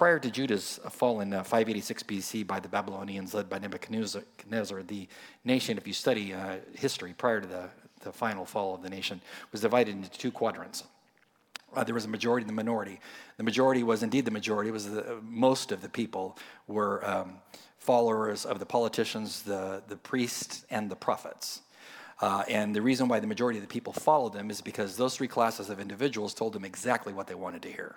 prior to Judah's fall in uh, 586 BC by the Babylonians led by Nebuchadnezzar, the nation, if you study uh, history prior to the, the final fall of the nation, was divided into two quadrants. Uh, there was a majority and the minority. The majority was indeed the majority. It was the, most of the people were um, followers of the politicians, the, the priests, and the prophets. Uh, and the reason why the majority of the people followed them is because those three classes of individuals told them exactly what they wanted to hear.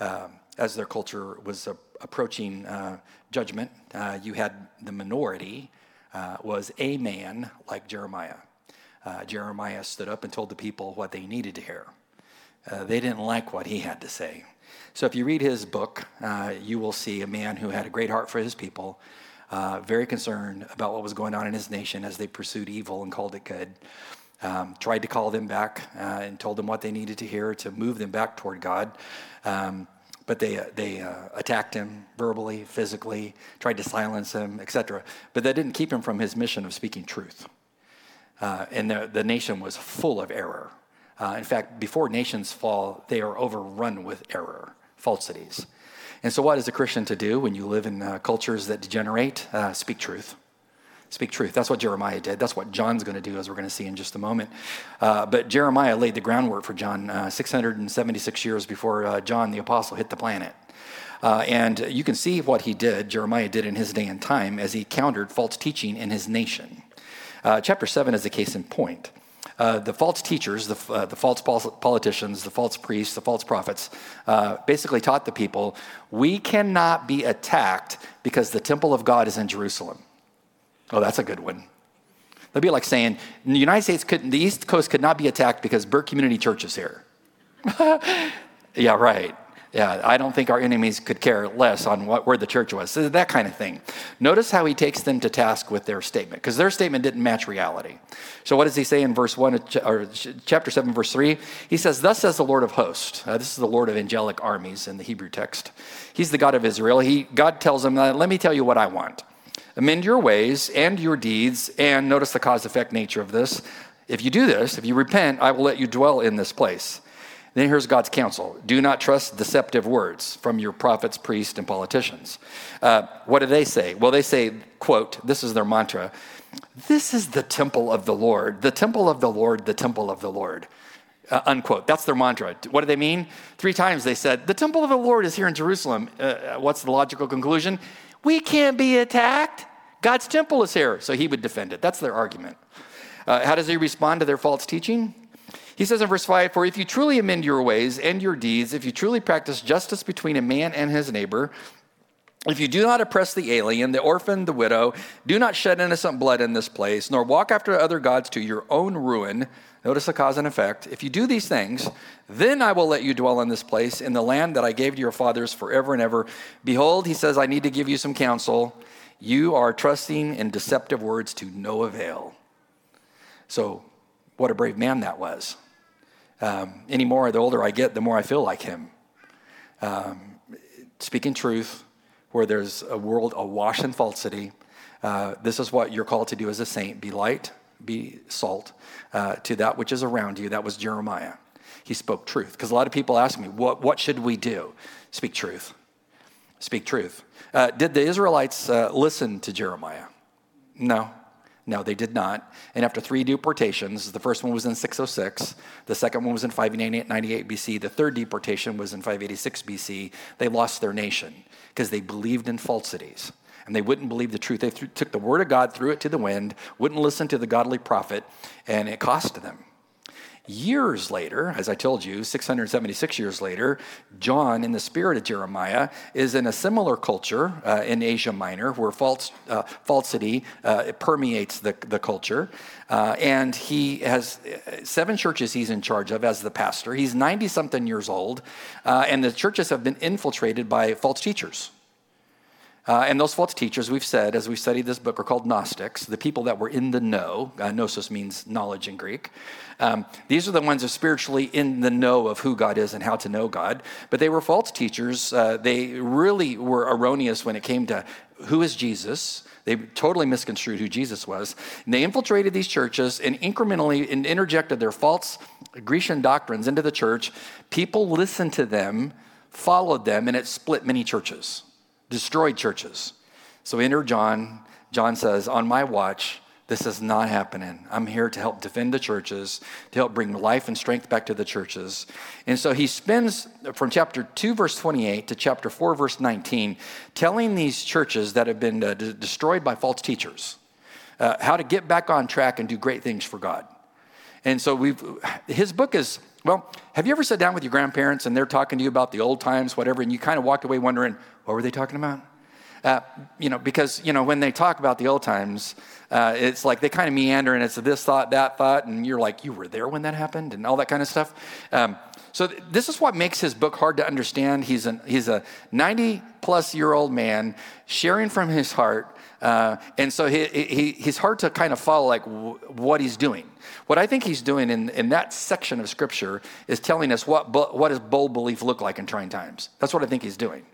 Um, as their culture was uh, approaching uh, judgment, uh, you had the minority uh, was a man like Jeremiah. Uh, Jeremiah stood up and told the people what they needed to hear. they didn't like what he had to say. So if you read his book, you will see a man who had a great heart for his people, uh, very concerned about what was going on in his nation as they pursued evil and called it good. Um, tried to call them back uh, and told them what they needed to hear to move them back toward God. Um, but they, uh, they uh, attacked him verbally, physically, tried to silence him, etc. But that didn't keep him from his mission of speaking truth. Uh, and the, the nation was full of error. Uh, in fact, before nations fall, they are overrun with error, falsities. And so, what is a Christian to do when you live in uh, cultures that degenerate? Speak truth. Speak truth. That's what Jeremiah did. That's what John's going to do, as we're going to see in just a moment. Uh, but Jeremiah laid the groundwork for John uh, 676 years before uh, John the Apostle hit the planet. Uh, and you can see what he did, Jeremiah did in his day and time, as he countered false teaching in his nation. chapter 7 is a case in point. Uh, the false teachers, the, uh, the false politicians, the false priests, the false prophets, uh, basically taught the people we cannot be attacked because the temple of God is in Jerusalem. Oh, that's a good one. That'd be like saying the United States couldn't, the East Coast could not be attacked because Burke Community Church is here. yeah, right. Yeah, I don't think our enemies could care less on what, where the church was. So that kind of thing. Notice how he takes them to task with their statement, because their statement didn't match reality. So what does he say in verse 1 or chapter 7, verse 3? He says, Thus says the Lord of hosts. Uh, this is the Lord of angelic armies in the Hebrew text. He's the God of Israel. He, God tells him, Let me tell you what I want. Amend your ways and your deeds, and notice the cause effect nature of this. If you do this, if you repent, I will let you dwell in this place. Then here's God's counsel do not trust deceptive words from your prophets, priests, and politicians. Uh, what do they say? Well, they say, quote, this is their mantra this is the temple of the Lord, the temple of the Lord, the temple of the Lord. Uh, unquote. That's their mantra. What do they mean? Three times they said, The temple of the Lord is here in Jerusalem. Uh, what's the logical conclusion? We can't be attacked. God's temple is here. So he would defend it. That's their argument. Uh, how does he respond to their false teaching? He says in verse 5 For if you truly amend your ways and your deeds, if you truly practice justice between a man and his neighbor, if you do not oppress the alien, the orphan, the widow, do not shed innocent blood in this place, nor walk after other gods to your own ruin, notice the cause and effect. If you do these things, then I will let you dwell in this place, in the land that I gave to your fathers forever and ever. Behold, he says, I need to give you some counsel. You are trusting in deceptive words to no avail. So, what a brave man that was. Um, anymore, the older I get, the more I feel like him. Um, speaking truth, where there's a world awash in falsity. Uh, this is what you're called to do as a saint be light, be salt uh, to that which is around you. That was Jeremiah. He spoke truth. Because a lot of people ask me, what, what should we do? Speak truth. Speak truth. Uh, did the Israelites uh, listen to Jeremiah? No. No, they did not. And after three deportations, the first one was in 606, the second one was in 598 BC, the third deportation was in 586 BC, they lost their nation because they believed in falsities. And they wouldn't believe the truth. They th- took the word of God, threw it to the wind, wouldn't listen to the godly prophet, and it cost them. Years later, as I told you, 676 years later, John, in the spirit of Jeremiah, is in a similar culture uh, in Asia Minor where false, uh, falsity uh, permeates the, the culture. Uh, and he has uh, seven churches he's in charge of as the pastor. He's 90 something years old, uh, and the churches have been infiltrated by false teachers. Uh, and those false teachers, we've said, as we studied this book, are called Gnostics, the people that were in the know. Uh, gnosis means knowledge in Greek. Um, these are the ones who are spiritually in the know of who God is and how to know God. But they were false teachers. Uh, they really were erroneous when it came to who is Jesus. They totally misconstrued who Jesus was. And they infiltrated these churches and incrementally interjected their false Grecian doctrines into the church. People listened to them followed them, and it split many churches, destroyed churches. So enter John. John says, On my watch, this is not happening. I'm here to help defend the churches, to help bring life and strength back to the churches. And so he spends from chapter 2, verse 28 to chapter 4, verse 19, telling these churches that have been uh, d- destroyed by false teachers uh, how to get back on track and do great things for God. And so we've, his book is, well, have you ever sat down with your grandparents and they're talking to you about the old times, whatever, and you kind of walked away wondering, what were they talking about? Uh, you know, because, you know, when they talk about the old times, uh, it's like they kind of meander and it's this thought, that thought, and you're like, you were there when that happened and all that kind of stuff. Um, so th- this is what makes his book hard to understand. He's, an, he's a 90 plus year old man sharing from his heart uh, and so he, he, he's hard to kind of follow like w- what he's doing. What I think he's doing in, in that section of scripture is telling us what, what does bold belief look like in trying times. That's what I think he's doing.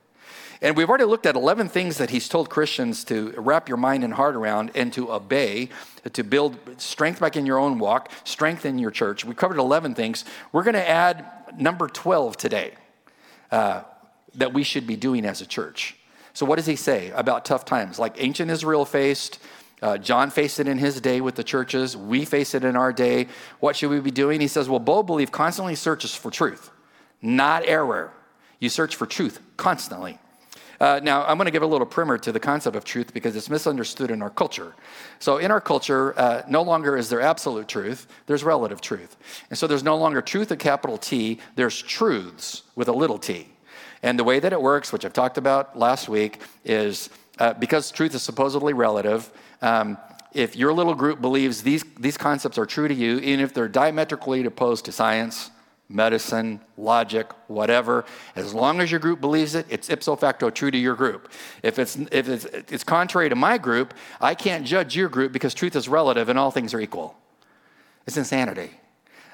And we've already looked at 11 things that he's told Christians to wrap your mind and heart around and to obey, to build strength back in your own walk, strength in your church. We covered 11 things. We're going to add number 12 today uh, that we should be doing as a church. So, what does he say about tough times? Like ancient Israel faced, uh, John faced it in his day with the churches. We face it in our day. What should we be doing? He says, Well, bold belief constantly searches for truth, not error. You search for truth constantly. Uh, now, I'm going to give a little primer to the concept of truth because it's misunderstood in our culture. So, in our culture, uh, no longer is there absolute truth, there's relative truth. And so, there's no longer truth, a capital T, there's truths with a little t. And the way that it works, which I've talked about last week, is uh, because truth is supposedly relative. Um, if your little group believes these, these concepts are true to you, even if they're diametrically opposed to science, medicine, logic, whatever, as long as your group believes it, it's ipso facto true to your group. If it's, if it's, it's contrary to my group, I can't judge your group because truth is relative and all things are equal. It's insanity.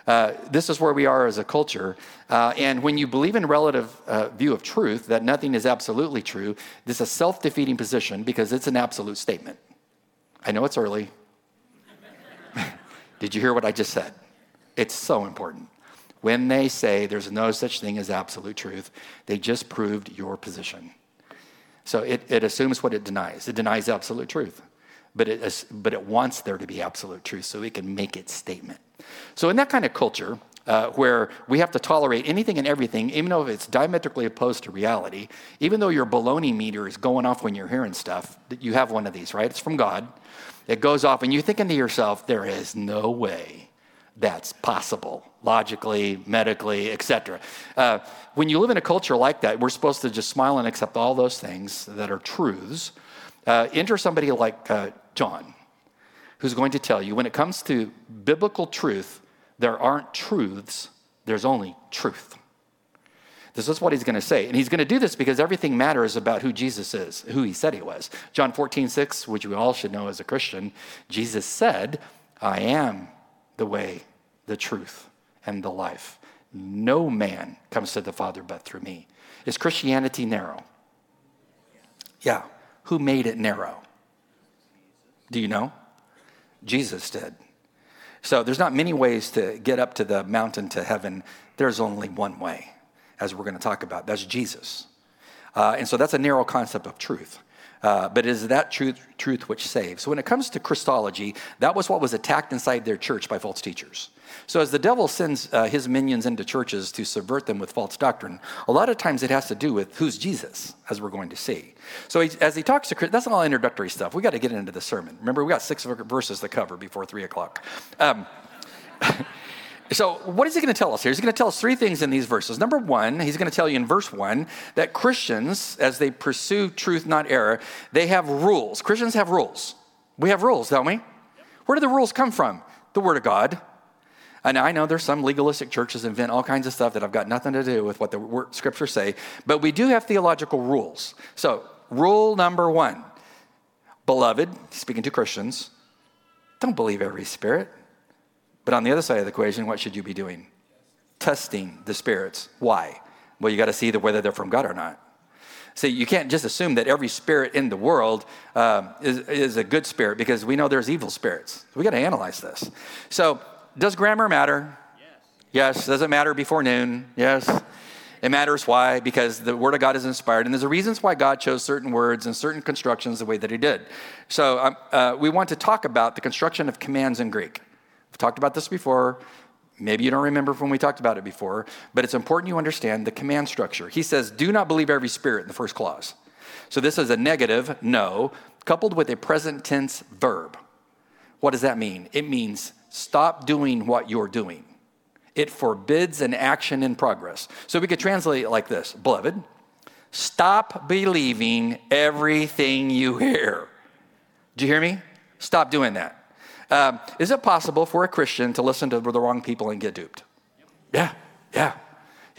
Uh, this is where we are as a culture. Uh, and when you believe in relative uh, view of truth, that nothing is absolutely true, this is a self defeating position because it's an absolute statement. I know it's early. Did you hear what I just said? It's so important. When they say there's no such thing as absolute truth, they just proved your position. So it, it assumes what it denies. It denies absolute truth, but it, but it wants there to be absolute truth so it can make its statement. So, in that kind of culture, uh, where we have to tolerate anything and everything, even though it's diametrically opposed to reality, even though your baloney meter is going off when you're hearing stuff, that you have one of these, right? It's from God. It goes off, and you're thinking to yourself, there is no way that's possible, logically, medically, etc. Uh, when you live in a culture like that, we're supposed to just smile and accept all those things that are truths. Uh, enter somebody like uh, John who's going to tell you when it comes to biblical truth, there aren't truths, there's only truth. This is what he's going to say. And he's going to do this because everything matters about who Jesus is, who he said he was. John 14, 6, which we all should know as a Christian, Jesus said, I am the way, the truth, and the life. No man comes to the Father but through me. Is Christianity narrow? Yeah. Who made it narrow? Do you know? Jesus did. So there's not many ways to get up to the mountain to heaven. There's only one way, as we're going to talk about. That's Jesus. Uh, and so that's a narrow concept of truth. Uh, but it is that truth, truth which saves. So when it comes to Christology, that was what was attacked inside their church by false teachers. So, as the devil sends uh, his minions into churches to subvert them with false doctrine, a lot of times it has to do with who's Jesus, as we're going to see. So, he, as he talks to that's all introductory stuff. We got to get into the sermon. Remember, we got six verses to cover before three o'clock. Um, So, what is he going to tell us here? He's going to tell us three things in these verses. Number one, he's going to tell you in verse one that Christians, as they pursue truth, not error, they have rules. Christians have rules. We have rules, don't we? Where do the rules come from? The Word of God. And I know there's some legalistic churches invent all kinds of stuff that have got nothing to do with what the scriptures say, but we do have theological rules. So, rule number one Beloved, speaking to Christians, don't believe every spirit. But on the other side of the equation, what should you be doing? Testing the spirits. Why? Well, you got to see whether they're from God or not. See, you can't just assume that every spirit in the world um, is, is a good spirit because we know there's evil spirits. We got to analyze this. So does grammar matter? Yes. Yes. Does it matter before noon? Yes. It matters why, because the Word of God is inspired, and there's a reasons why God chose certain words and certain constructions the way that He did. So um, uh, we want to talk about the construction of commands in Greek. Talked about this before. Maybe you don't remember when we talked about it before, but it's important you understand the command structure. He says, "Do not believe every spirit" in the first clause. So this is a negative, no, coupled with a present tense verb. What does that mean? It means stop doing what you're doing. It forbids an action in progress. So we could translate it like this Beloved, stop believing everything you hear. Do you hear me? Stop doing that. Um, is it possible for a Christian to listen to the wrong people and get duped? Yeah, yeah.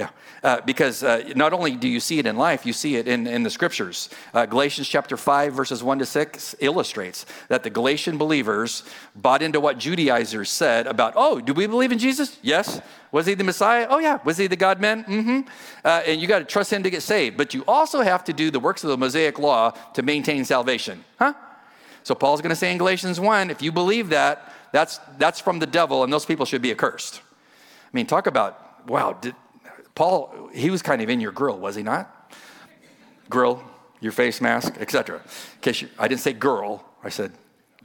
Yeah, uh, because uh, not only do you see it in life, you see it in, in the scriptures. Uh, Galatians chapter 5, verses 1 to 6 illustrates that the Galatian believers bought into what Judaizers said about, oh, do we believe in Jesus? Yes. Was he the Messiah? Oh, yeah. Was he the God man? Mm-hmm. Uh, and you got to trust him to get saved. But you also have to do the works of the Mosaic law to maintain salvation. Huh? So Paul's going to say in Galatians 1, if you believe that, that's, that's from the devil, and those people should be accursed. I mean, talk about, wow, did, Paul, he was kind of in your grill, was he not? Grill, your face mask, etc. In case you, I didn't say girl, I said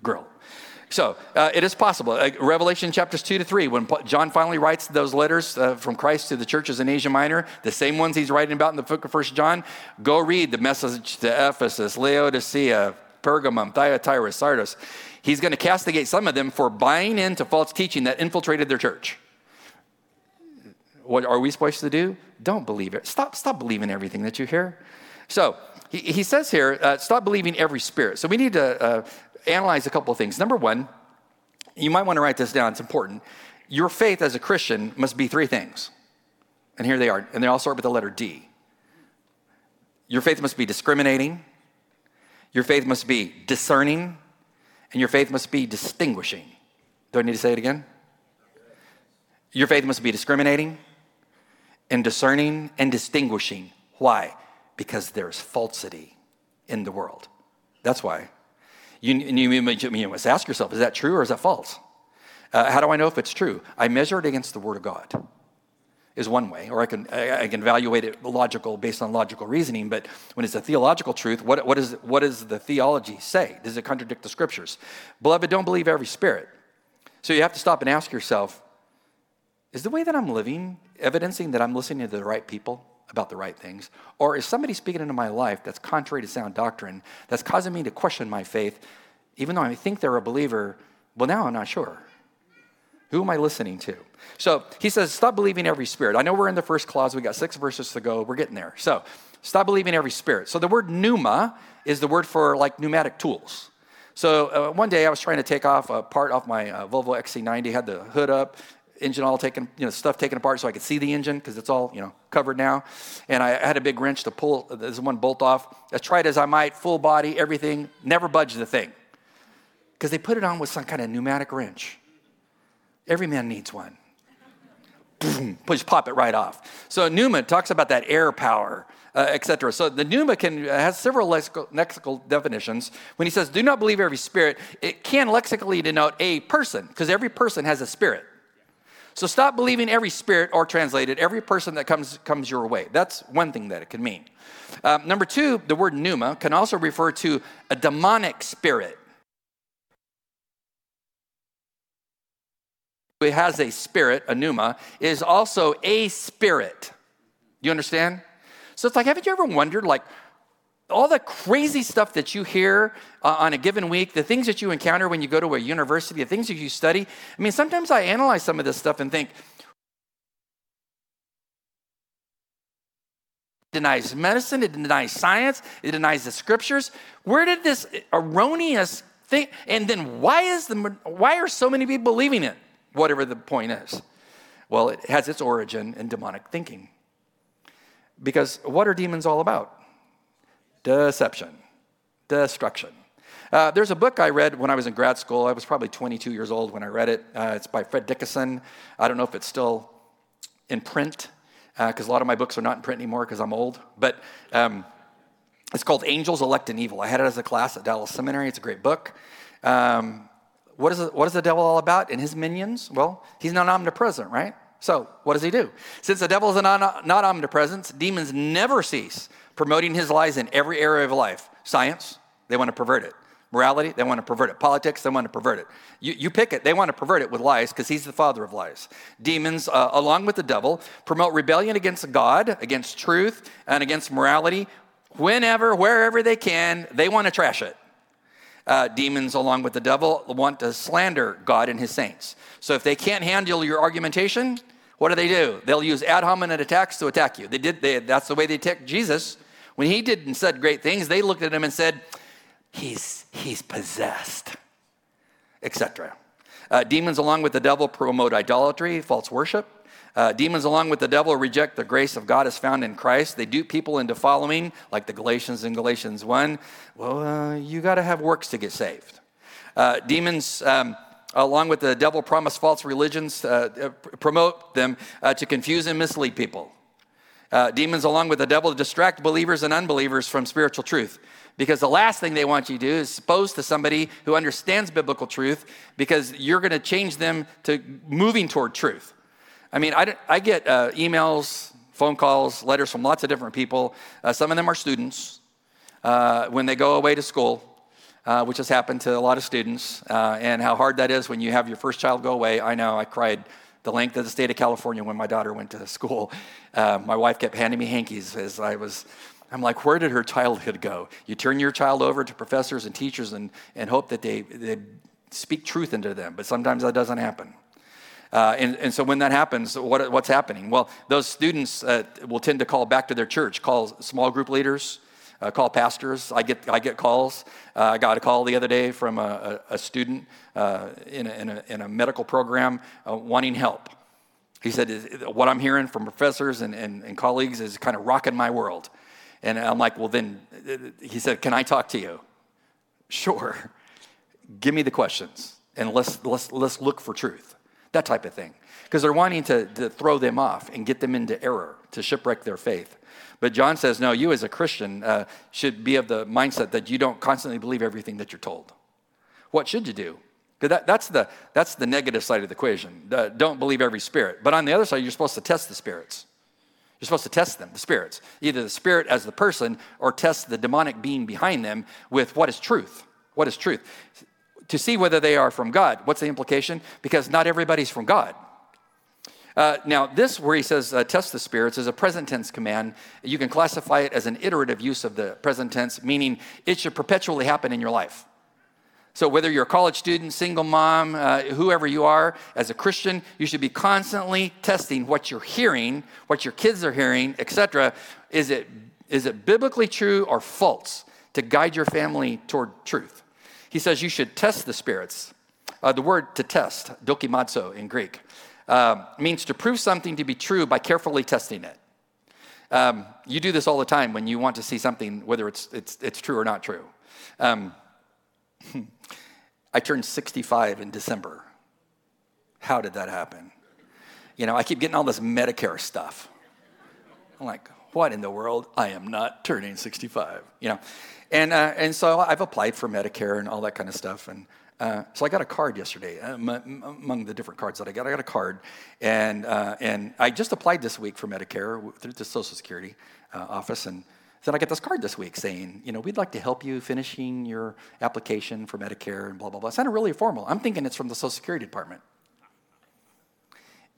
grill. So uh, it is possible. Uh, Revelation chapters 2 to 3, when John finally writes those letters uh, from Christ to the churches in Asia Minor, the same ones he's writing about in the book of First John, go read the message to Ephesus, Laodicea, Pergamum, Thyatira, Sardis. He's going to castigate some of them for buying into false teaching that infiltrated their church. What are we supposed to do? Don't believe it. Stop, stop believing everything that you hear. So he, he says here, uh, stop believing every spirit. So we need to uh, analyze a couple of things. Number one, you might want to write this down, it's important. Your faith as a Christian must be three things. And here they are, and they all start with the letter D. Your faith must be discriminating, your faith must be discerning, and your faith must be distinguishing. Do I need to say it again? Your faith must be discriminating, and discerning and distinguishing. Why? Because there's falsity in the world. That's why. You, you, you must ask yourself is that true or is that false? Uh, how do I know if it's true? I measure it against the Word of God, is one way, or I can, I can evaluate it logical based on logical reasoning. But when it's a theological truth, what, what, is, what does the theology say? Does it contradict the Scriptures? Beloved, don't believe every spirit. So you have to stop and ask yourself is the way that I'm living evidencing that I'm listening to the right people about the right things? Or is somebody speaking into my life that's contrary to sound doctrine, that's causing me to question my faith, even though I think they're a believer? Well, now I'm not sure. Who am I listening to? So he says, stop believing every spirit. I know we're in the first clause, we got six verses to go, we're getting there. So stop believing every spirit. So the word pneuma is the word for like pneumatic tools. So uh, one day I was trying to take off a part off my uh, Volvo XC90, had the hood up, engine all taken, you know, stuff taken apart so I could see the engine because it's all, you know, covered now. And I had a big wrench to pull this one bolt off. As tried as I might, full body, everything, never budged the thing. Because they put it on with some kind of pneumatic wrench. Every man needs one. Just pop it right off. So pneuma talks about that air power, uh, etc. So the pneuma can has several lexical, lexical definitions. When he says, "Do not believe every spirit," it can lexically denote a person because every person has a spirit. So stop believing every spirit, or translated, every person that comes, comes your way. That's one thing that it can mean. Um, number two, the word pneuma can also refer to a demonic spirit. It has a spirit, a pneuma, is also a spirit. You understand? So it's like, haven't you ever wondered, like, all the crazy stuff that you hear uh, on a given week, the things that you encounter when you go to a university, the things that you study. I mean, sometimes I analyze some of this stuff and think, denies medicine, it denies science, it denies the scriptures. Where did this erroneous thing, and then why is the why are so many people believing it? Whatever the point is. Well, it has its origin in demonic thinking. Because what are demons all about? Deception, destruction. Uh, there's a book I read when I was in grad school. I was probably 22 years old when I read it. Uh, it's by Fred Dickason. I don't know if it's still in print, because uh, a lot of my books are not in print anymore because I'm old. But um, it's called Angels Elect and Evil. I had it as a class at Dallas Seminary. It's a great book. Um, what, is it, what is the devil all about and his minions? Well, he's not omnipresent, right? So, what does he do? Since the devil is not, not omnipresent, demons never cease promoting his lies in every area of life. Science, they want to pervert it. Morality, they want to pervert it. Politics, they want to pervert it. You, you pick it, they want to pervert it with lies because he's the father of lies. Demons, uh, along with the devil, promote rebellion against God, against truth, and against morality. Whenever, wherever they can, they want to trash it. Uh, demons, along with the devil, want to slander God and his saints. So if they can't handle your argumentation, what do they do? They'll use ad hominem attacks to attack you. They did. They, that's the way they attacked Jesus. When he did and said great things, they looked at him and said, he's, he's possessed, etc. Uh, demons, along with the devil, promote idolatry, false worship. Uh, demons, along with the devil, reject the grace of God as found in Christ. They dupe people into following, like the Galatians in Galatians 1. Well, uh, you got to have works to get saved. Uh, demons, um, along with the devil, promise false religions, uh, uh, promote them to confuse and mislead people. demons, along with the devil, distract believers and unbelievers from spiritual truth. Because the last thing they want you to do is expose to somebody who understands biblical truth because you're going to change them to moving toward truth. I mean, I, I get uh, emails, phone calls, letters from lots of different people. Uh, some of them are students uh, when they go away to school, uh, which has happened to a lot of students, uh, and how hard that is when you have your first child go away. I know I cried the length of the state of California when my daughter went to school. Uh, my wife kept handing me hankies as I was I'm like, where did her childhood go? You turn your child over to professors and teachers and, and hope that they, they speak truth into them, but sometimes that doesn't happen. Uh, and, and, so when that happens, what, what's happening? Well, those students uh, will tend to call back to their church, call small group leaders, uh, call pastors. I get, I get calls. Uh, I got a call the other day from a, a, a student uh, in a, in, in, a, medical program uh, wanting help. He said, What I'm hearing from professors and, and, and colleagues is kind of rocking my world. And I'm like, well, then, he said, can I talk to you? Sure. Give me the questions and let's, let's, let's look for truth. That type of thing. Because they're wanting to, to throw them off and get them into error, to shipwreck their faith. But John says, no, you as a Christian uh, should be of the mindset that you don't constantly believe everything that you're told. What should you do? Because that, that's, the, that's the negative side of the equation. Don't believe every spirit. But on the other side, you're supposed to test the spirits. You're supposed to test them, the spirits, either the spirit as the person or test the demonic being behind them with what is truth. What is truth? To see whether they are from God. What's the implication? Because not everybody's from God. Uh, now, this where he says uh, test the spirits is a present tense command. You can classify it as an iterative use of the present tense, meaning it should perpetually happen in your life. So, whether you're a college student, single mom, uh, whoever you are, as a Christian, you should be constantly testing what you're hearing, what your kids are hearing, etc. Is it, is it biblically true or false to guide your family toward truth? He says you should test the spirits. Uh, the word to test, dokimazo in Greek, uh, means to prove something to be true by carefully testing it. Um, you do this all the time when you want to see something, whether it's, it's, it's true or not true. Um, I turned 65 in December. How did that happen? You know, I keep getting all this Medicare stuff. I'm like, what in the world? I am not turning 65. You know, and uh, and so I've applied for Medicare and all that kind of stuff. And uh, so I got a card yesterday. Uh, among the different cards that I got, I got a card, and uh, and I just applied this week for Medicare through the Social Security uh, office, and then I get this card this week saying, you know, we'd like to help you finishing your application for Medicare and blah, blah, blah. It sounded really formal. I'm thinking it's from the Social Security Department.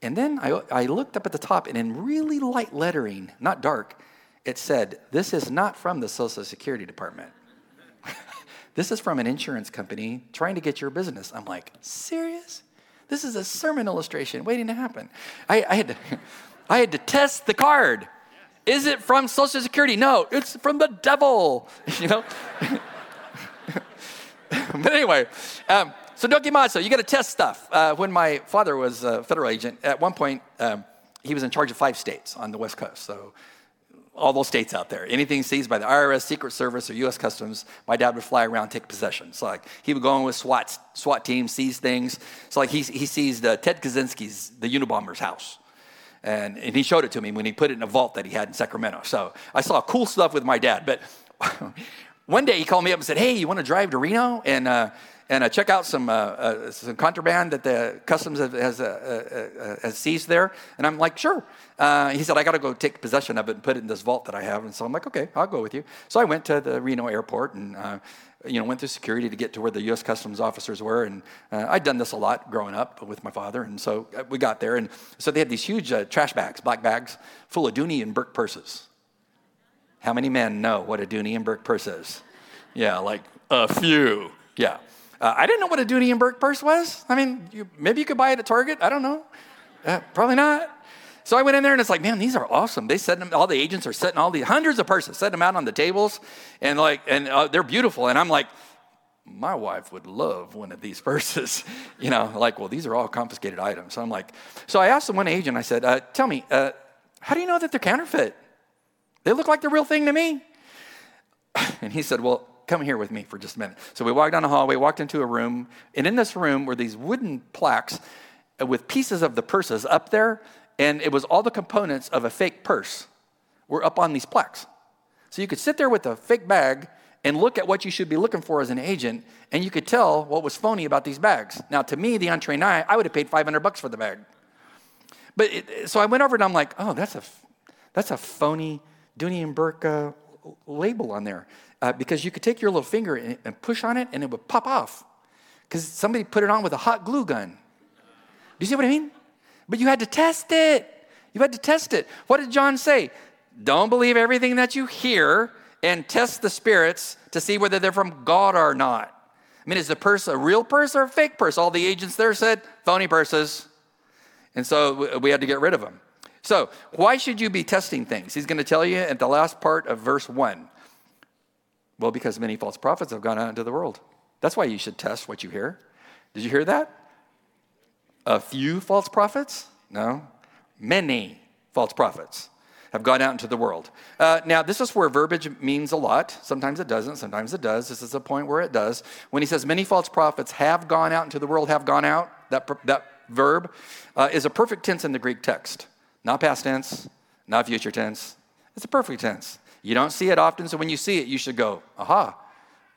And then I, I looked up at the top, and in really light lettering, not dark, it said, This is not from the Social Security Department. this is from an insurance company trying to get your business. I'm like, Serious? This is a sermon illustration waiting to happen. I, I had, to, I had to test the card. Is it from Social Security? No, it's from the devil, you know? but anyway, um, so dokimazo, you got to test stuff. Uh, when my father was a federal agent, at one point, um, he was in charge of five states on the West Coast. So all those states out there. Anything seized by the IRS, Secret Service, or U.S. Customs, my dad would fly around take possession. So like he would go in with SWAT SWAT teams, seize things. So like he he seized uh, Ted Kaczynski's the Unabomber's house. And, and he showed it to me when he put it in a vault that he had in Sacramento. So I saw cool stuff with my dad. But one day he called me up and said, Hey, you want to drive to Reno? And, uh, and uh, check out some, uh, uh, some contraband that the customs has, uh, uh, uh, has seized there? And I'm like, sure. he said, I got to go take possession of it and put it in this vault that I have. And so I'm like, okay, I'll go with you. So I went to the Reno airport and you know, went through security to get to where the U.S. Customs officers were, and uh, I'd done this a lot growing up with my father, and so we got there, and so they had these huge uh, trash bags, black bags, full of Dooney and Bourke purses. How many men know what a Dooney and Bourke purse is? Yeah, like a few. Yeah. Uh, I didn't know what a Dooney and Bourke purse was. I mean, you, maybe you could buy it at Target. I don't know. Uh, probably not. So I went in there and it's like, man, these are awesome. They set them, all the agents are setting all these hundreds of purses, setting them out on the tables, and like, and uh, they're beautiful. And I'm like, my wife would love one of these purses. you know, like, well, these are all confiscated items. So I'm like, so I asked the one agent, I said, uh, tell me, uh, how do you know that they're counterfeit? They look like the real thing to me. And he said, well, come here with me for just a minute. So we walked down the hallway, walked into a room, and in this room were these wooden plaques with pieces of the purses up there, and it was all the components of a fake purse were up on these plaques. So you could sit there with a fake bag and look at what you should be looking for as an agent, and you could tell what was phony about these bags. Now, to me, the untrained eye, I would have paid 500 bucks for the bag. But it, so I went over and I'm like, oh, that's a, that's a phony Dooney and Bourke uh, label on there uh, because you could take your little finger and, and push on it and it would pop off because somebody put it on with a hot glue gun. Do you see what I mean? But you had to test it. You had to test it. What did John say? Don't believe everything that you hear and test the spirits to see whether they're from God or not. I mean, is the purse a real purse or a fake purse? All the agents there said phony purses. And so we had to get rid of them. So, why should you be testing things? He's going to tell you at the last part of verse 1. Well, because many false prophets have gone out into the world. That's why you should test what you hear. Did you hear that? A few false prophets? No. Many false prophets have gone out into the world. Uh, now, this is where verbiage means a lot. Sometimes it doesn't, sometimes it does. This is a point where it does. When he says many false prophets have gone out into the world, have gone out, that, that verb uh, is a perfect tense in the Greek text. Not past tense, not future tense. It's a perfect tense. You don't see it often, so when you see it, you should go, aha,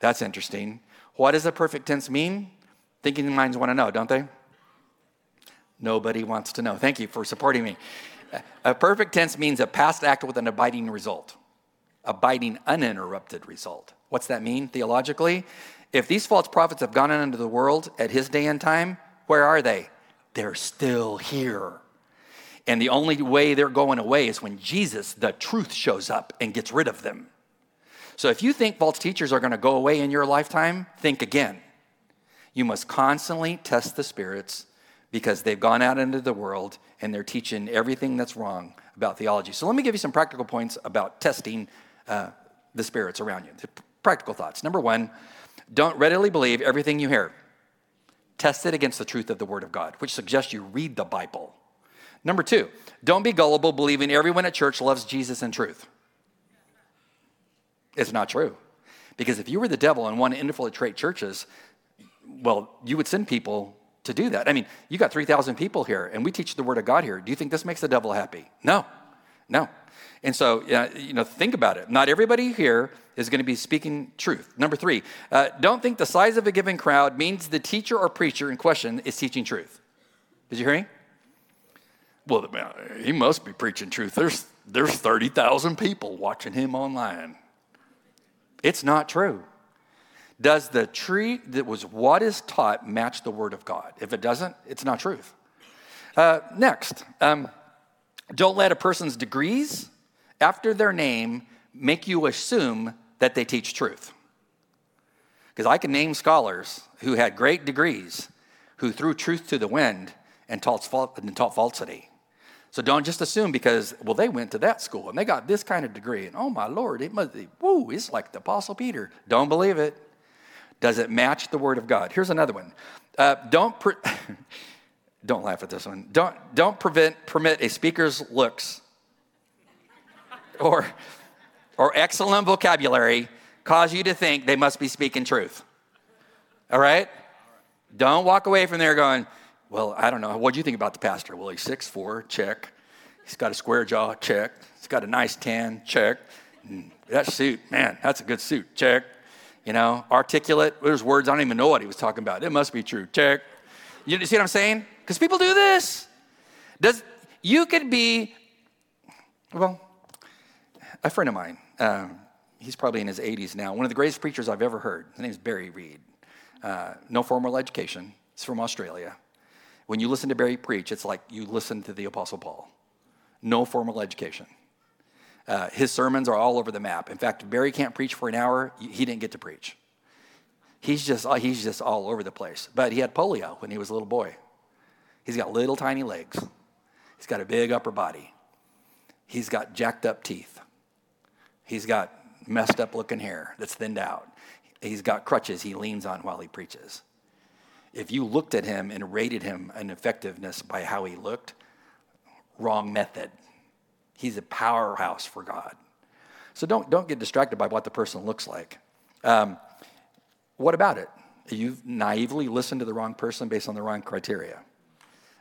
that's interesting. What does a perfect tense mean? Thinking minds want to know, don't they? Nobody wants to know. Thank you for supporting me. A perfect tense means a past act with an abiding result, abiding uninterrupted result. What's that mean theologically? If these false prophets have gone into the world at his day and time, where are they? They're still here. And the only way they're going away is when Jesus, the truth, shows up and gets rid of them. So if you think false teachers are going to go away in your lifetime, think again. You must constantly test the spirits because they've gone out into the world and they're teaching everything that's wrong about theology. So let me give you some practical points about testing uh, the spirits around you. Practical thoughts. Number one, don't readily believe everything you hear. Test it against the truth of the Word of God, which suggests you read the Bible. Number two, don't be gullible believing everyone at church loves Jesus and truth. It's not true. Because if you were the devil and wanted to infiltrate churches, well, you would send people to do that. I mean, you got 3,000 people here, and we teach the Word of God here. Do you think this makes the devil happy? No, no. And so, you know, think about it. Not everybody here is going to be speaking truth. Number three, uh, don't think the size of a given crowd means the teacher or preacher in question is teaching truth. Did you hear me? Well, he must be preaching truth. There's, there's 30,000 people watching him online. It's not true. Does the tree that was what is taught match the word of God? If it doesn't, it's not truth. Uh, next, um, don't let a person's degrees after their name make you assume that they teach truth. Because I can name scholars who had great degrees who threw truth to the wind and taught, and taught falsity. So don't just assume because, well, they went to that school and they got this kind of degree. And oh my Lord, it must be, woo, it's like the Apostle Peter. Don't believe it. Does it match the Word of God? Here's another one. Uh, don't, pre- don't laugh at this one. Don't, don't prevent, permit a speaker's looks or, or excellent vocabulary cause you to think they must be speaking truth. All right? Don't walk away from there going, well, I don't know. What do you think about the pastor? Well, he's six four, check. He's got a square jaw, check. He's got a nice tan, check. And that suit, man, that's a good suit, check. You know, articulate. There's words I don't even know what he was talking about. It must be true. Check. You see what I'm saying? Because people do this. Does you could be, well, a friend of mine. Um, he's probably in his 80s now. One of the greatest preachers I've ever heard. His name's Barry Reed. Uh, no formal education. He's from Australia. When you listen to Barry preach, it's like you listen to the Apostle Paul. No formal education. Uh, his sermons are all over the map. In fact, Barry can't preach for an hour, he didn't get to preach. He's just, uh, he's just all over the place. But he had polio when he was a little boy. He's got little tiny legs. He's got a big upper body. He's got jacked up teeth. He's got messed up looking hair that's thinned out. He's got crutches he leans on while he preaches. If you looked at him and rated him an effectiveness by how he looked, wrong method. He's a powerhouse for God. So don't, don't get distracted by what the person looks like. Um, what about it? You've naively listened to the wrong person based on the wrong criteria.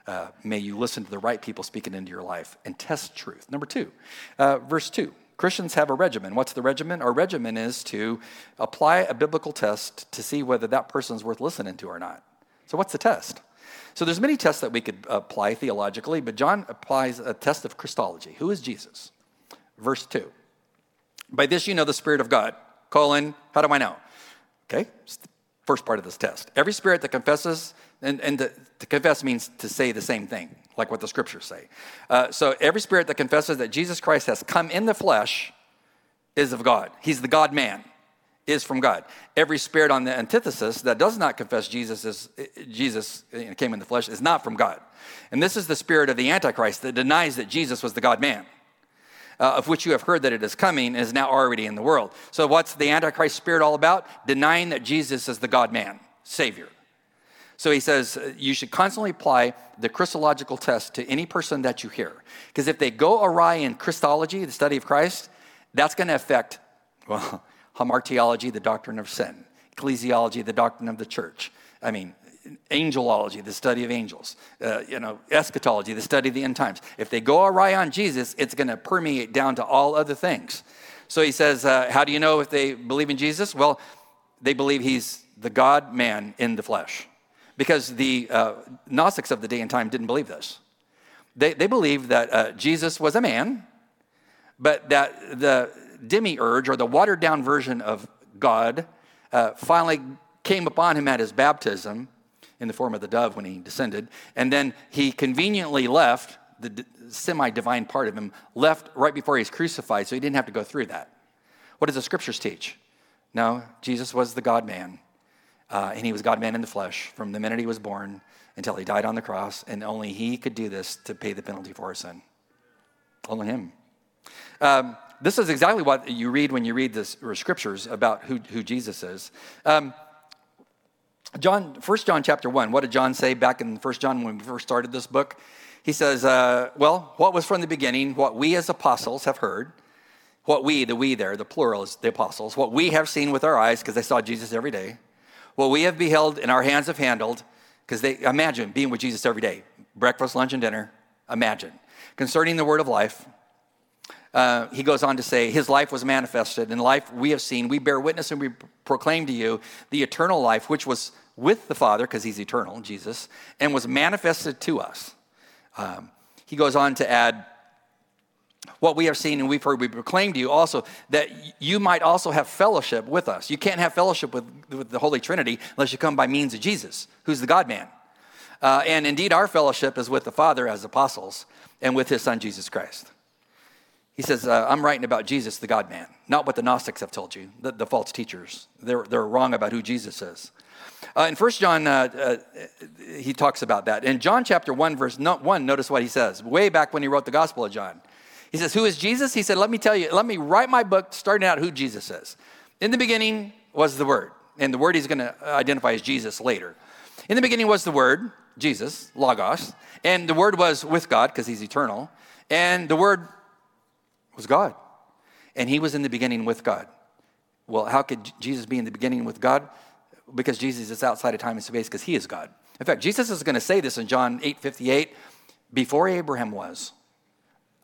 Uh, may you listen to the right people speaking into your life and test truth. Number two, uh, verse two. Christians have a regimen. What's the regimen? Our regimen is to apply a biblical test to see whether that person's worth listening to or not. So, what's the test? So there's many tests that we could apply theologically, but John applies a test of Christology. Who is Jesus? Verse 2. By this you know the Spirit of God. Colon, how do I know? Okay, first part of this test. Every spirit that confesses, and, and to, to, confess means to say the same thing, like what the scriptures say. Uh, so every spirit that confesses that Jesus Christ has come in the flesh is of God. He's the God man is from God. Every spirit on the antithesis that does not confess Jesus is Jesus came in the flesh is not from God. And this is the spirit of the Antichrist that denies that Jesus was the God man. Uh, of which you have heard that it is coming is now already in the world. So, what's the Antichrist spirit all about? Denying that Jesus is the God man, Savior. So, he says uh, you should constantly apply the Christological test to any person that you hear. Because if they go awry in Christology, the study of Christ, that's going to affect, well, hamartiology, the doctrine of sin, ecclesiology, the doctrine of the church. I mean, angelology, the study of angels, uh, you know, eschatology, the study of the end times. If they go awry on Jesus, it's going to permeate down to all other things. So he says, uh, How do you know if they believe in Jesus? Well, they believe he's the God man in the flesh. Because the uh, Gnostics of the day and time didn't believe this. They, they believed that uh, Jesus was a man, but that the demiurge or the watered down version of God uh, finally came upon him at his baptism in the form of the dove when he descended. And then he conveniently left, the semi divine part of him left right before he was crucified, so he didn't have to go through that. What does the scriptures teach? No, Jesus was the God man, uh, and he was God man in the flesh from the minute he was born until he died on the cross, and only he could do this to pay the penalty for our sin. Only him. Um, this is exactly what you read when you read the scriptures about who, who Jesus is. Um, John, 1 John chapter 1, what did John say back in 1 John when we first started this book? He says, uh, Well, what was from the beginning, what we as apostles have heard, what we, the we there, the plural is the apostles, what we have seen with our eyes, because they saw Jesus every day, what we have beheld and our hands have handled, because they imagine being with Jesus every day, breakfast, lunch, and dinner. Imagine. Concerning the word of life, uh, he goes on to say, His life was manifested, and life we have seen. We bear witness and we proclaim to you the eternal life, which was with the Father, because He's eternal, Jesus, and was manifested to us. Um, he goes on to add, what we have seen and we've heard, we proclaim to you also that you might also have fellowship with us. You can't have fellowship with, with the Holy Trinity unless you come by means of Jesus, who's the God man. Uh, and indeed, our fellowship is with the Father as apostles and with his Son, Jesus Christ. He says, uh, I'm writing about Jesus, the God man, not what the Gnostics have told you, the, the false teachers. They're, they're wrong about who Jesus is. Uh, in 1 John, uh, uh, he talks about that. In John chapter 1, verse 1, notice what he says, way back when he wrote the Gospel of John. He says, Who is Jesus? He said, Let me tell you, let me write my book starting out who Jesus is. In the beginning was the Word, and the Word he's going to identify as Jesus later. In the beginning was the Word, Jesus, Logos, and the Word was with God because he's eternal, and the Word was God. And he was in the beginning with God. Well, how could Jesus be in the beginning with God? Because Jesus is outside of time and space because he is God. In fact, Jesus is going to say this in John 8 58 before Abraham was,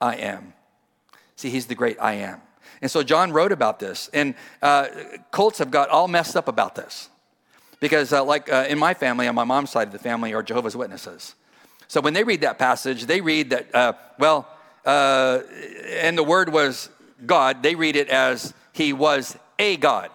I am. See, he's the great I am. And so John wrote about this. And uh, cults have got all messed up about this. Because, uh, like uh, in my family, on my mom's side of the family, are Jehovah's Witnesses. So when they read that passage, they read that, uh, well, uh, and the word was God, they read it as he was a God.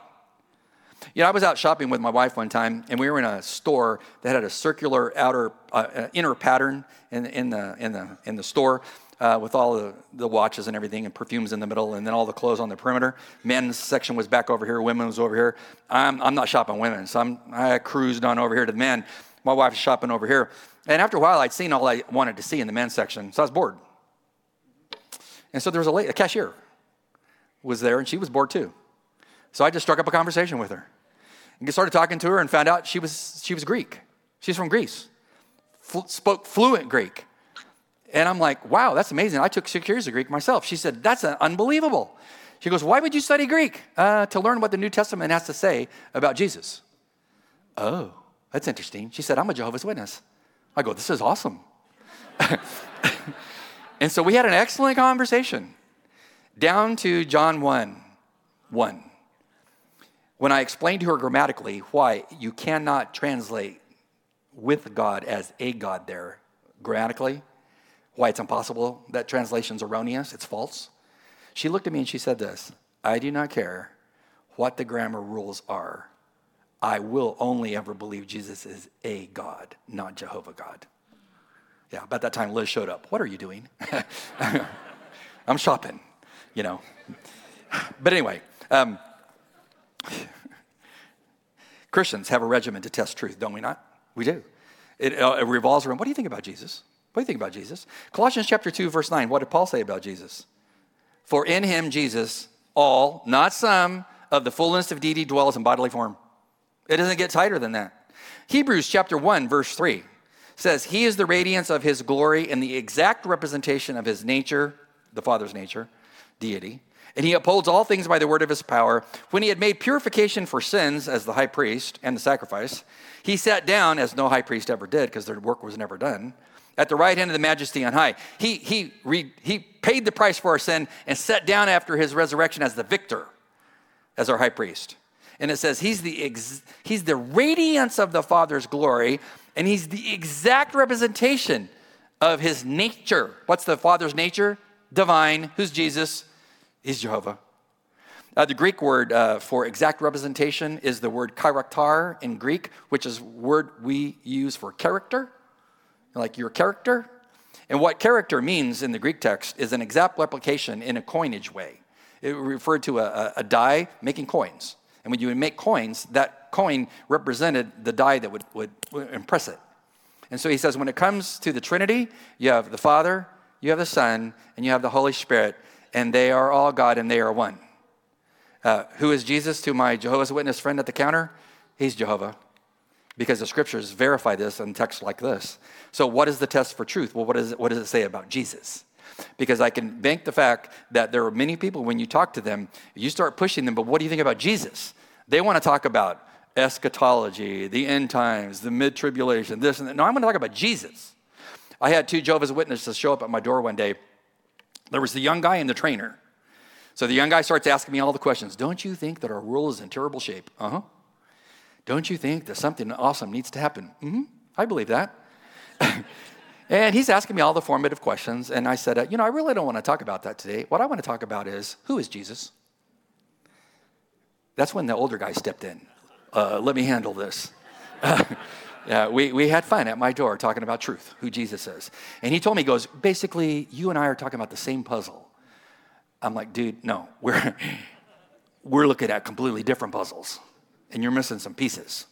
You know, I was out shopping with my wife one time, and we were in a store that had a circular outer, uh, uh inner pattern in, in, the, in, the, in the store uh, with all the, the watches and everything and perfumes in the middle, and then all the clothes on the perimeter. Men's section was back over here, women was over here. I'm, I'm not shopping women, so I'm, I cruised on over here to the men. My wife's shopping over here. And after a while, I'd seen all I wanted to see in the men's section, so I was bored. And so there was a, lady, a cashier was there, and she was bored too. So I just struck up a conversation with her and started talking to her and found out she was, she was Greek. She's from Greece, F- spoke fluent Greek. And I'm like, wow, that's amazing. I took six years of Greek myself. She said, that's unbelievable. She goes, why would you study Greek? Uh, to learn what the New Testament has to say about Jesus. Oh, that's interesting. She said, I'm a Jehovah's Witness. I go, this is awesome. and so we had an excellent conversation down to John 1 1 when I explained to her grammatically why you cannot translate with God as a God there grammatically, why it's impossible, that translation's erroneous, it's false, she looked at me and she said this I do not care what the grammar rules are. I will only ever believe Jesus is a God, not Jehovah God. Yeah, about that time Liz showed up. What are you doing? I'm shopping, you know. But anyway, um, Christians have a regimen to test truth, don't we not? We do. It, uh, it, revolves around what do you think about Jesus? What do you think about Jesus? Colossians chapter 2, verse 9, what did Paul say about Jesus? For in him, Jesus, all, not some, of the fullness of deity dwells in bodily form. It doesn't get tighter than that. Hebrews chapter 1, verse 3 says, He is the radiance of his glory and the exact representation of his nature, the Father's nature, deity and he upholds all things by the word of his power. When he had made purification for sins as the high priest and the sacrifice, he sat down, as no high priest ever did, because their work was never done, at the right hand of the majesty on high. He, he, re, he paid the price for our sin and sat down after his resurrection as the victor, as our high priest. And it says he's the, ex, he's the radiance of the Father's glory, and he's the exact representation of his nature. What's the Father's nature? Divine. Who's Jesus? He's Jehovah. Uh, the Greek word uh, for exact representation is the word charakter in Greek, which is word we use for character, like your character. And what character means in the Greek text is an exact replication in a coinage way. It referred to a, a die making coins. And when you would make coins, that coin represented the die that would, would, impress it. And so he says, when it comes to the Trinity, you have the Father, you have the Son, and you have the Holy Spirit and they are all God and they are one. Uh, who is Jesus to my Jehovah's Witness friend at the counter? He's Jehovah. Because the scriptures verify this in texts like this. So, what is the test for truth? Well, what, is it, what does it say about Jesus? Because I can bank the fact that there are many people, when you talk to them, you start pushing them, but what do you think about Jesus? They want to talk about eschatology, the end times, the mid tribulation, this and that. No, I'm going to talk about Jesus. I had two Jehovah's Witnesses show up at my door one day there was the young guy and the trainer. So the young guy starts asking me all the questions. Don't you think that our world is in terrible shape? Uh huh. Don't you think that something awesome needs to happen? Mm hmm. I believe that. and he's asking me all the formative questions. And I said, uh, You know, I really don't want to talk about that today. What I want to talk about is who is Jesus? That's when the older guy stepped in. Uh, let me handle this. Yeah, we, we had fun at my door talking about truth, who Jesus is. And he told me, he goes, basically, you and I are talking about the same puzzle. I'm like, dude, no, we're, we're looking at completely different puzzles, and you're missing some pieces.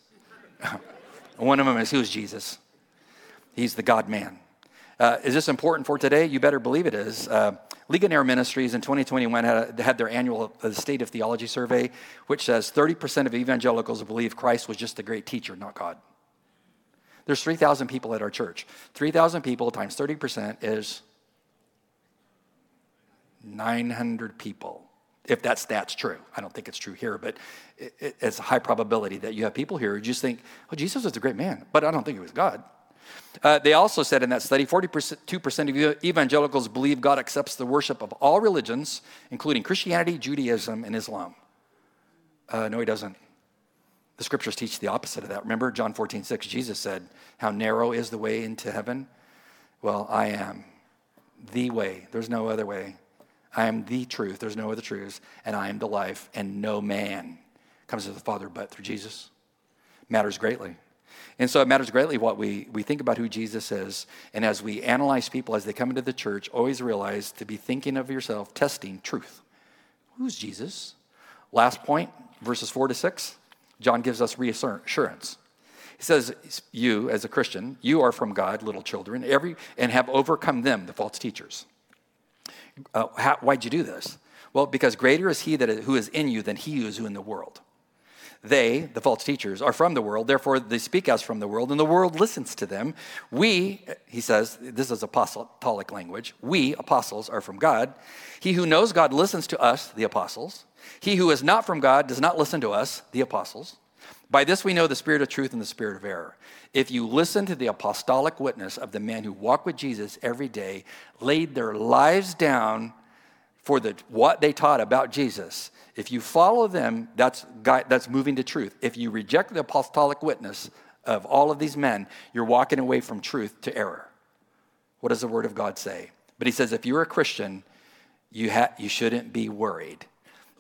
One of them is who's Jesus? He's the God man. Uh, is this important for today? You better believe it is. Uh, Ligonier Ministries in 2021 had, had their annual uh, State of Theology survey, which says 30% of evangelicals believe Christ was just a great teacher, not God. There's 3,000 people at our church. 3,000 people times 30% is 900 people. If that stat's true, I don't think it's true here, but it, it, it's a high probability that you have people here who just think, oh, Jesus was a great man, but I don't think he was God. Uh, they also said in that study 42% of evangelicals believe God accepts the worship of all religions, including Christianity, Judaism, and Islam. Uh, no, he doesn't. The scriptures teach the opposite of that. Remember John 14, 6, Jesus said, How narrow is the way into heaven? Well, I am the way. There's no other way. I am the truth. There's no other truth. And I am the life. And no man comes to the Father but through Jesus. Matters greatly. And so it matters greatly what we, we think about who Jesus is. And as we analyze people as they come into the church, always realize to be thinking of yourself, testing truth. Who's Jesus? Last point, verses 4 to 6. John gives us reassurance. He says, You, as a Christian, you are from God, little children, every, and have overcome them, the false teachers. Uh, how, why'd you do this? Well, because greater is he that is, who is in you than he who is in the world. They, the false teachers, are from the world, therefore they speak as from the world, and the world listens to them. We, he says, this is apostolic language, we, apostles, are from God. He who knows God listens to us, the apostles. He who is not from God does not listen to us, the apostles. By this we know the spirit of truth and the spirit of error. If you listen to the apostolic witness of the men who walk with Jesus every day, laid their lives down for the, what they taught about Jesus, if you follow them, that's, that's moving to truth. If you reject the apostolic witness of all of these men, you're walking away from truth to error. What does the Word of God say? But he says, if you're a Christian, you, ha- you shouldn't be worried.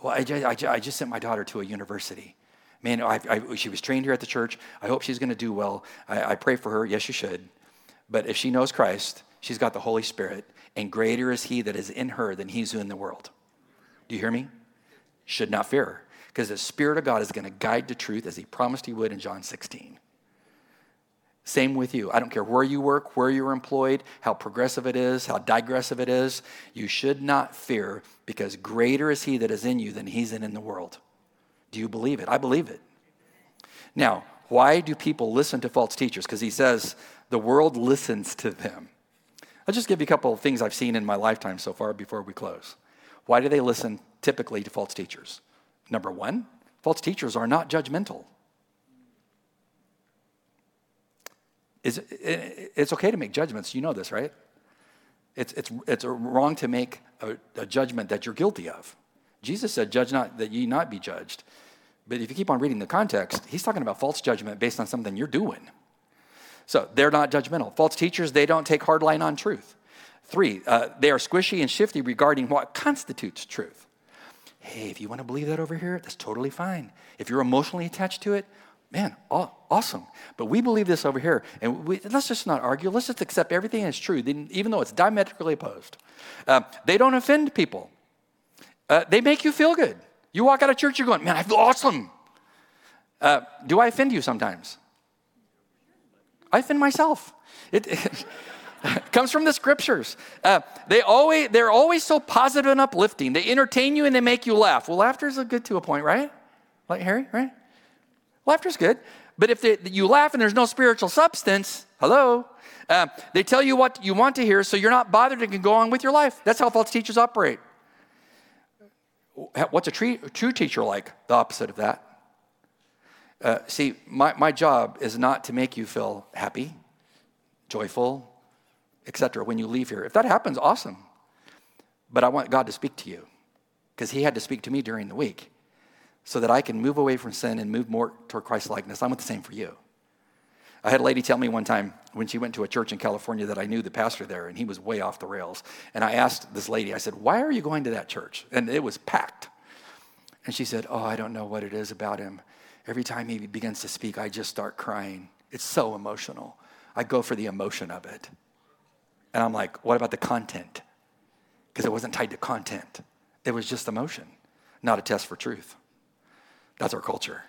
Well, I, I, I just sent my daughter to a university. Man, I, I, she was trained here at the church. I hope she's going to do well. I, I pray for her. Yes, you should. But if she knows Christ, she's got the Holy Spirit, and greater is He that is in her than He's in the world. Do you hear me? Should not fear, because the Spirit of God is going to guide to truth as He promised He would in John 16. Same with you. I don't care where you work, where you're employed, how progressive it is, how digressive it is. You should not fear because greater is He that is in you than He's in in the world. Do you believe it? I believe it. Now, why do people listen to false teachers? Because He says the world listens to them. I'll just give you a couple of things I've seen in my lifetime so far before we close. Why do they listen typically to false teachers? Number one, false teachers are not judgmental. Is, it's okay to make judgments. You know this, right? It's, it's, it's wrong to make a, a judgment that you're guilty of. Jesus said, Judge not that ye not be judged. But if you keep on reading the context, he's talking about false judgment based on something you're doing. So they're not judgmental. False teachers, they don't take hard line on truth. Three, uh, they are squishy and shifty regarding what constitutes truth. Hey, if you want to believe that over here, that's totally fine. If you're emotionally attached to it, man, awesome. But we believe this over here. And we, let's just not argue. Let's just accept everything as true, even though it's diametrically opposed. Uh, they don't offend people, uh, they make you feel good. You walk out of church, you're going, man, I feel awesome. Uh, do I offend you sometimes? I offend myself. It, it comes from the scriptures. Uh, they always, they're always so positive and uplifting. They entertain you and they make you laugh. Well, laughter is good to a point, right? Like Harry, right? Laughter's good. But if they, you laugh and there's no spiritual substance, hello, uh, they tell you what you want to hear, so you're not bothered and can go on with your life. That's how false teachers operate. What's a true teacher like? The opposite of that. Uh, see, my, my job is not to make you feel happy, joyful, etc. when you leave here. If that happens, awesome. But I want God to speak to you because He had to speak to me during the week so that I can move away from sin and move more toward Christ likeness. I want the same for you. I had a lady tell me one time when she went to a church in California that I knew the pastor there and he was way off the rails. And I asked this lady, I said, Why are you going to that church? And it was packed. And she said, Oh, I don't know what it is about him. Every time he begins to speak, I just start crying. It's so emotional. I go for the emotion of it. And I'm like, What about the content? Because it wasn't tied to content, it was just emotion, not a test for truth. That's our culture.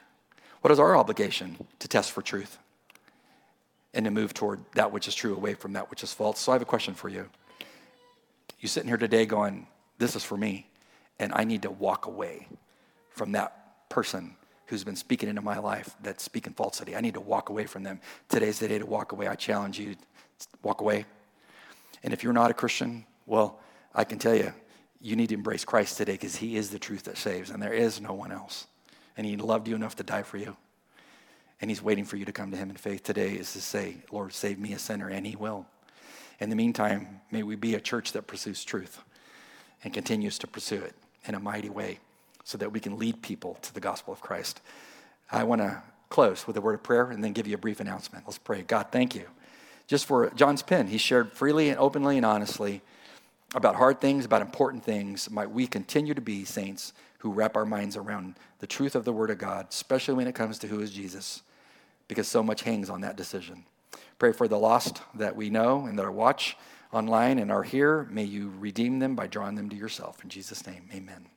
What is our obligation to test for truth and to move toward that which is true away from that which is false? So I have a question for you. You sitting here today going, This is for me, and I need to walk away from that person who's been speaking into my life that's speaking falsity. I need to walk away from them. Today's the day to walk away. I challenge you to walk away. And if you're not a Christian, well, I can tell you, you need to embrace Christ today because he is the truth that saves, and there is no one else and he loved you enough to die for you. And he's waiting for you to come to him in faith. Today is to say, Lord, save me a sinner, and he will. In the meantime, may we be a church that pursues truth and continues to pursue it in a mighty way so that we can lead people to the gospel of Christ. I want to close with a word of prayer and then give you a brief announcement. Let's pray. God, thank you. Just for John's pen, he shared freely and openly and honestly about hard things, about important things. Might we continue to be saints who wrap our minds around the truth of the Word of God, especially when it comes to who is Jesus, because so much hangs on that decision. Pray for the lost that we know and that are watch online and are here. May you redeem them by drawing them to yourself. In Jesus' name, amen.